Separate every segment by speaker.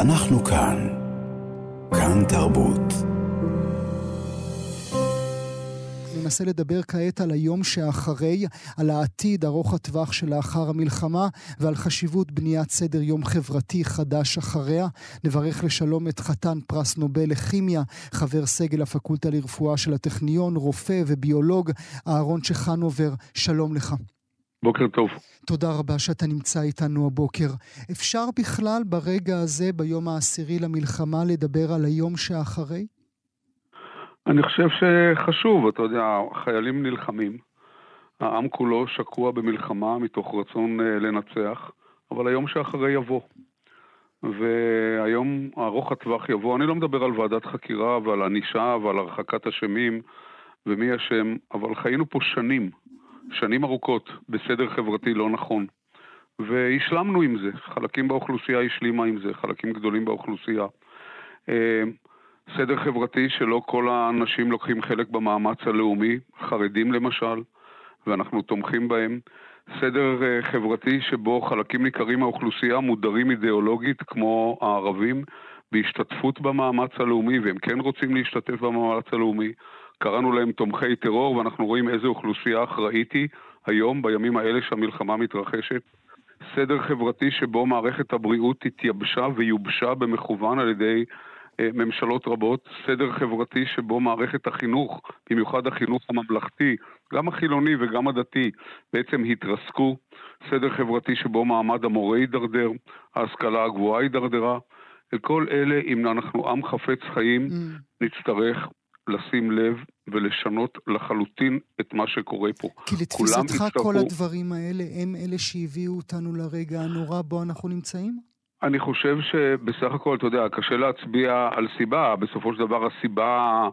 Speaker 1: אנחנו כאן. כאן תרבות.
Speaker 2: ננסה לדבר כעת על היום שאחרי, על העתיד ארוך הטווח שלאחר המלחמה ועל חשיבות בניית סדר יום חברתי חדש אחריה. נברך לשלום את חתן פרס נובל לכימיה, חבר סגל הפקולטה לרפואה של הטכניון, רופא וביולוג, אהרון צ'חנובר, שלום לך.
Speaker 3: בוקר טוב.
Speaker 2: תודה רבה שאתה נמצא איתנו הבוקר. אפשר בכלל ברגע הזה, ביום העשירי למלחמה, לדבר על היום שאחרי?
Speaker 3: אני חושב שחשוב, אתה יודע, חיילים נלחמים, העם כולו שקוע במלחמה מתוך רצון אה, לנצח, אבל היום שאחרי יבוא. והיום ארוך הטווח יבוא. אני לא מדבר על ועדת חקירה ועל ענישה ועל הרחקת אשמים ומי אשם, אבל חיינו פה שנים, שנים ארוכות, בסדר חברתי לא נכון. והשלמנו עם זה, חלקים באוכלוסייה השלימה עם זה, חלקים גדולים באוכלוסייה. אה, סדר חברתי שלא כל האנשים לוקחים חלק במאמץ הלאומי, חרדים למשל, ואנחנו תומכים בהם. סדר אה, חברתי שבו חלקים ניכרים מהאוכלוסייה מודרים אידיאולוגית כמו הערבים בהשתתפות במאמץ הלאומי, והם כן רוצים להשתתף במאמץ הלאומי. קראנו להם תומכי טרור, ואנחנו רואים איזו אוכלוסייה אחראית היא היום, בימים האלה שהמלחמה מתרחשת. סדר חברתי שבו מערכת הבריאות התייבשה ויובשה במכוון על ידי אה, ממשלות רבות, סדר חברתי שבו מערכת החינוך, במיוחד החינוך הממלכתי, גם החילוני וגם הדתי, בעצם התרסקו, סדר חברתי שבו מעמד המורה הידרדר, ההשכלה הגבוהה הידרדרה. לכל אלה, אם אנחנו עם חפץ חיים, mm. נצטרך לשים לב ולשנות לחלוטין את מה שקורה פה.
Speaker 2: כי לתפיסתך יצטרכו... כל הדברים האלה הם אלה שהביאו אותנו לרגע הנורא בו אנחנו נמצאים?
Speaker 3: אני חושב שבסך הכל, אתה יודע, קשה להצביע על סיבה. בסופו של דבר הסיבה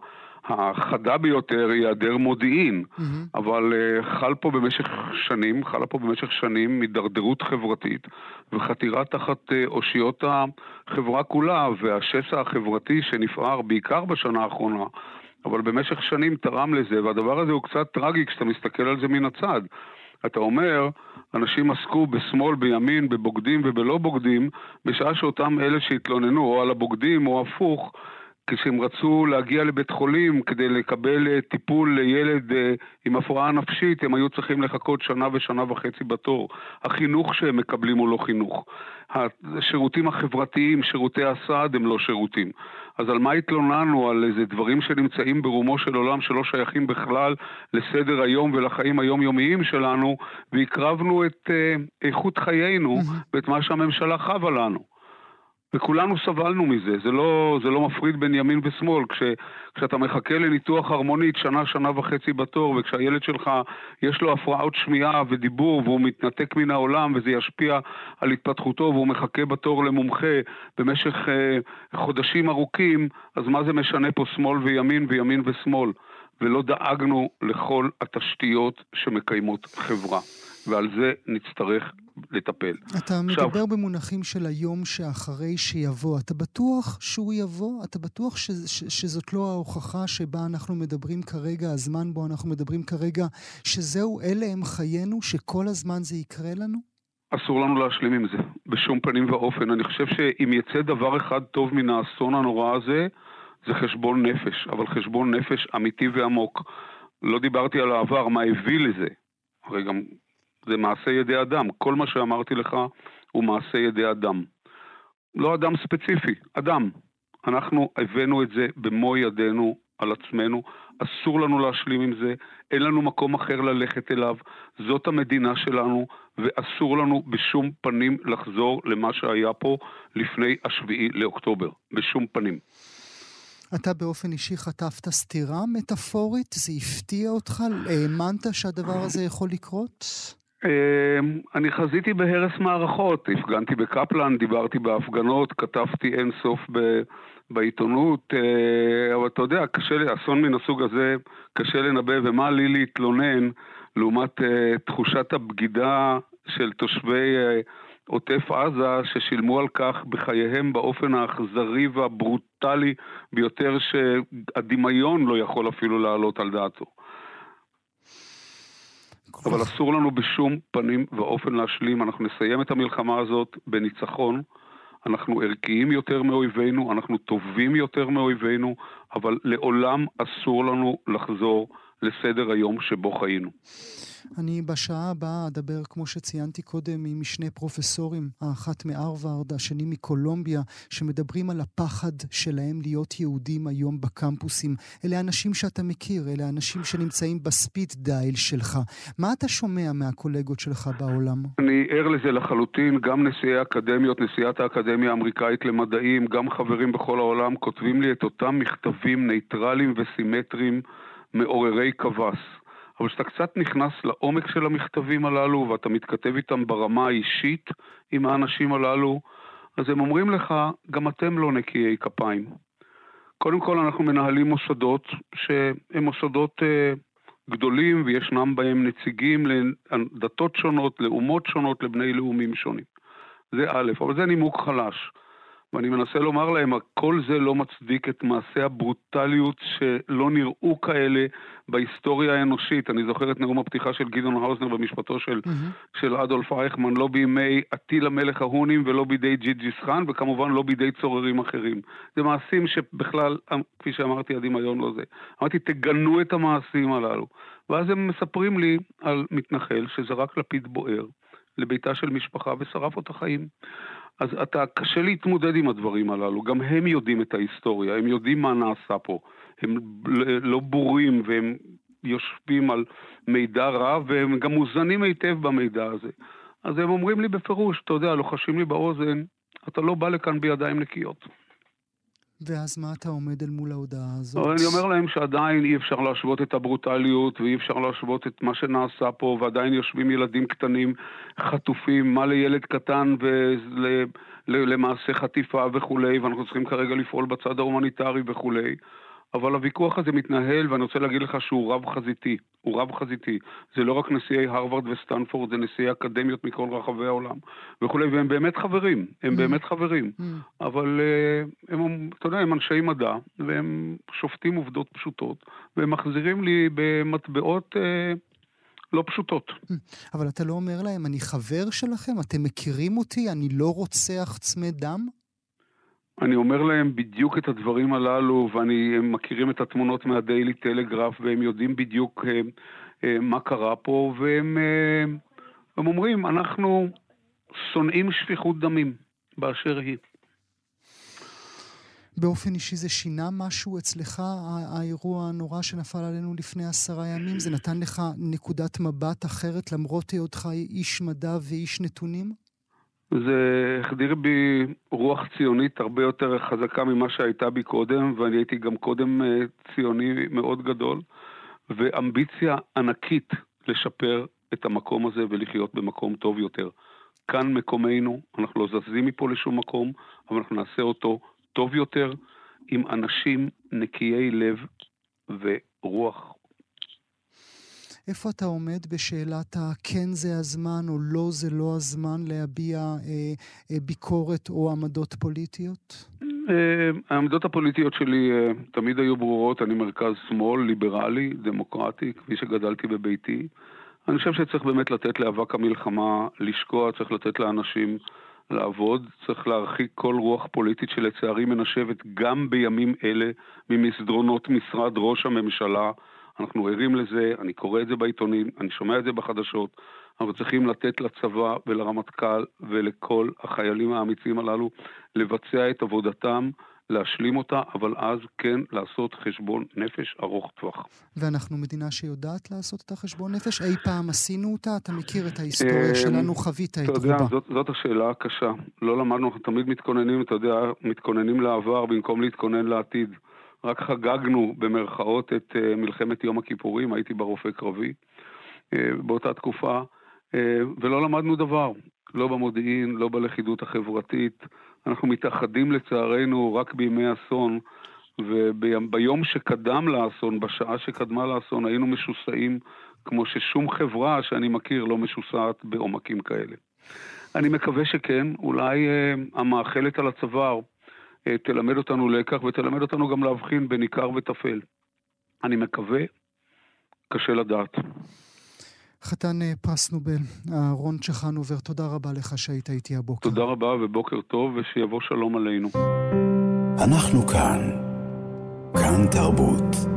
Speaker 3: החדה ביותר היא היעדר מודיעין. Mm-hmm. אבל uh, חל פה במשך שנים, חלה פה במשך שנים הידרדרות חברתית וחתירה תחת uh, אושיות החברה כולה, והשסע החברתי שנפער בעיקר בשנה האחרונה. אבל במשך שנים תרם לזה, והדבר הזה הוא קצת טרגי כשאתה מסתכל על זה מן הצד. אתה אומר, אנשים עסקו בשמאל, בימין, בבוגדים ובלא בוגדים, בשעה שאותם אלה שהתלוננו, או על הבוגדים או הפוך, כשהם רצו להגיע לבית חולים כדי לקבל אה, טיפול לילד אה, עם הפרעה נפשית, הם היו צריכים לחכות שנה ושנה וחצי בתור. החינוך שהם מקבלים הוא לא חינוך. השירותים החברתיים, שירותי הסעד הם לא שירותים. אז על מה התלוננו? על איזה דברים שנמצאים ברומו של עולם שלא שייכים בכלל לסדר היום ולחיים היומיומיים שלנו, והקרבנו את אה, איכות חיינו ואת מה שהממשלה חבה לנו. וכולנו סבלנו מזה, זה לא, זה לא מפריד בין ימין ושמאל. כש, כשאתה מחכה לניתוח הרמונית שנה, שנה וחצי בתור, וכשהילד שלך יש לו הפרעות שמיעה ודיבור והוא מתנתק מן העולם וזה ישפיע על התפתחותו והוא מחכה בתור למומחה במשך אה, חודשים ארוכים, אז מה זה משנה פה שמאל וימין וימין ושמאל? ולא דאגנו לכל התשתיות שמקיימות חברה. ועל זה נצטרך לטפל.
Speaker 2: אתה עכשיו, מדבר במונחים של היום שאחרי שיבוא. אתה בטוח שהוא יבוא? אתה בטוח ש, ש, שזאת לא ההוכחה שבה אנחנו מדברים כרגע, הזמן בו אנחנו מדברים כרגע, שזהו, אלה הם חיינו, שכל הזמן זה יקרה לנו?
Speaker 3: אסור לנו להשלים עם זה, בשום פנים ואופן. אני חושב שאם יצא דבר אחד טוב מן האסון הנורא הזה, זה חשבון נפש, אבל חשבון נפש אמיתי ועמוק. לא דיברתי על העבר, מה הביא לזה. הרי גם זה מעשה ידי אדם. כל מה שאמרתי לך הוא מעשה ידי אדם. לא אדם ספציפי, אדם. אנחנו הבאנו את זה במו ידינו על עצמנו, אסור לנו להשלים עם זה, אין לנו מקום אחר ללכת אליו, זאת המדינה שלנו, ואסור לנו בשום פנים לחזור למה שהיה פה לפני השביעי לאוקטובר, בשום פנים.
Speaker 2: אתה באופן אישי חטפת סטירה מטאפורית? זה הפתיע אותך? האמנת שהדבר הזה יכול לקרות?
Speaker 3: אמ, אני חזיתי בהרס מערכות, הפגנתי בקפלן, דיברתי בהפגנות, כתבתי אין סוף ב... בעיתונות, אה, אבל אתה יודע, קשה אסון מן הסוג הזה, קשה לנבא, ומה לי להתלונן לעומת אה, תחושת הבגידה של תושבי אה, עוטף עזה, ששילמו על כך בחייהם באופן האכזרי והברוטלי ביותר שהדמיון לא יכול אפילו להעלות על דעתו. אבל אסור לנו בשום פנים ואופן להשלים, אנחנו נסיים את המלחמה הזאת בניצחון, אנחנו ערכיים יותר מאויבינו, אנחנו טובים יותר מאויבינו, אבל לעולם אסור לנו לחזור לסדר היום שבו חיינו.
Speaker 2: אני בשעה הבאה אדבר, כמו שציינתי קודם, עם שני פרופסורים, האחת מהרווארד, השני מקולומביה, שמדברים על הפחד שלהם להיות יהודים היום בקמפוסים. אלה אנשים שאתה מכיר, אלה אנשים שנמצאים בספיד דייל שלך. מה אתה שומע מהקולגות שלך בעולם?
Speaker 3: אני ער לזה לחלוטין, גם נשיאי אקדמיות, נשיאת האקדמיה האמריקאית למדעים, גם חברים בכל העולם, כותבים לי את אותם מכתבים ניטרליים וסימטריים מעוררי קבס. אבל כשאתה קצת נכנס לעומק של המכתבים הללו ואתה מתכתב איתם ברמה האישית עם האנשים הללו, אז הם אומרים לך, גם אתם לא נקיי כפיים. קודם כל אנחנו מנהלים מוסדות שהם מוסדות אה, גדולים וישנם בהם נציגים לדתות שונות, לאומות שונות, לבני לאומים שונים. זה א', אבל זה נימוק חלש. ואני מנסה לומר להם, כל זה לא מצדיק את מעשי הברוטליות שלא נראו כאלה בהיסטוריה האנושית. אני זוכר את נאום הפתיחה של גדעון האוזנר במשפטו של, mm-hmm. של אדולף אייכמן, לא בימי אטילה מלך ההונים ולא בידי ג'ינג'יס חאן, וכמובן לא בידי צוררים אחרים. זה מעשים שבכלל, כפי שאמרתי, הדמיון לא זה. אמרתי, תגנו את המעשים הללו. ואז הם מספרים לי על מתנחל שזרק לפיד בוער לביתה של משפחה ושרף אותה חיים. אז אתה, קשה להתמודד עם הדברים הללו. גם הם יודעים את ההיסטוריה, הם יודעים מה נעשה פה. הם לא בורים והם יושבים על מידע רב והם גם מוזנים היטב במידע הזה. אז הם אומרים לי בפירוש, אתה יודע, לוחשים לי באוזן, אתה לא בא לכאן בידיים נקיות.
Speaker 2: ואז מה אתה עומד אל מול ההודעה הזאת?
Speaker 3: אני אומר להם שעדיין אי אפשר להשוות את הברוטליות ואי אפשר להשוות את מה שנעשה פה ועדיין יושבים ילדים קטנים חטופים, מה לילד קטן ולמעשה חטיפה וכולי ואנחנו צריכים כרגע לפעול בצד ההומניטרי וכולי אבל הוויכוח הזה מתנהל, ואני רוצה להגיד לך שהוא רב-חזיתי. הוא רב-חזיתי. זה לא רק נשיאי הרווארד וסטנפורד, זה נשיאי אקדמיות מכל רחבי העולם וכולי, והם באמת חברים. הם mm. באמת חברים. Mm. אבל uh, הם, אתה יודע, הם אנשי מדע, והם שופטים עובדות פשוטות, והם מחזירים לי במטבעות... Uh, לא פשוטות. Mm.
Speaker 2: אבל אתה לא אומר להם, אני חבר שלכם? אתם מכירים אותי? אני לא רוצח צמא דם?
Speaker 3: אני אומר להם בדיוק את הדברים הללו, ואני, הם מכירים את התמונות מהדיילי טלגרף, והם יודעים בדיוק אה, אה, מה קרה פה, והם אה, הם אומרים, אנחנו שונאים שפיכות דמים באשר היא.
Speaker 2: באופן אישי זה שינה משהו אצלך, האירוע הנורא שנפל עלינו לפני עשרה ימים? זה נתן לך נקודת מבט אחרת למרות היותך איש מדע ואיש נתונים?
Speaker 3: זה החדיר בי רוח ציונית הרבה יותר חזקה ממה שהייתה בי קודם, ואני הייתי גם קודם אה, ציוני מאוד גדול, ואמביציה ענקית לשפר את המקום הזה ולחיות במקום טוב יותר. כאן מקומנו, אנחנו לא זזים מפה לשום מקום, אבל אנחנו נעשה אותו טוב יותר, עם אנשים נקיי לב ורוח
Speaker 2: איפה אתה עומד בשאלת הכן זה הזמן או לא זה לא הזמן להביע אה, אה, ביקורת או עמדות פוליטיות?
Speaker 3: אה, העמדות הפוליטיות שלי אה, תמיד היו ברורות, אני מרכז שמאל, ליברלי, דמוקרטי, כפי שגדלתי בביתי. אני חושב שצריך באמת לתת לאבק המלחמה לשקוע, צריך לתת לאנשים לעבוד, צריך להרחיק כל רוח פוליטית שלצערי מנשבת גם בימים אלה ממסדרונות משרד ראש הממשלה. אנחנו ערים לזה, אני קורא את זה בעיתונים, אני שומע את זה בחדשות. אנחנו צריכים לתת לצבא ולרמטכ"ל ולכל החיילים האמיצים הללו לבצע את עבודתם, להשלים אותה, אבל אז כן לעשות חשבון נפש ארוך טווח.
Speaker 2: ואנחנו מדינה שיודעת לעשות את החשבון נפש? אי פעם עשינו אותה? אתה מכיר את ההיסטוריה אמ, שלנו, חווית את רובה. אתה יודע,
Speaker 3: זאת, זאת השאלה הקשה. לא למדנו, אנחנו תמיד מתכוננים, אתה יודע, מתכוננים לעבר במקום להתכונן לעתיד. רק חגגנו במרכאות את אה, מלחמת יום הכיפורים, הייתי ברופא קרבי אה, באותה תקופה, אה, ולא למדנו דבר, לא במודיעין, לא בלכידות החברתית. אנחנו מתאחדים לצערנו רק בימי אסון, וביום שקדם לאסון, בשעה שקדמה לאסון, היינו משוסעים כמו ששום חברה שאני מכיר לא משוסעת בעומקים כאלה. אני מקווה שכן, אולי המאכלת על הצוואר אה, תלמד אותנו לקח ותלמד אותנו גם להבחין בין עיקר וטפל. אני מקווה, קשה לדעת.
Speaker 2: חתן אה, פרס נובל, אהרון צ'חנובר, תודה רבה לך שהיית איתי הבוקר.
Speaker 3: תודה רבה ובוקר טוב ושיבוא שלום עלינו.
Speaker 1: אנחנו כאן. כאן תרבות.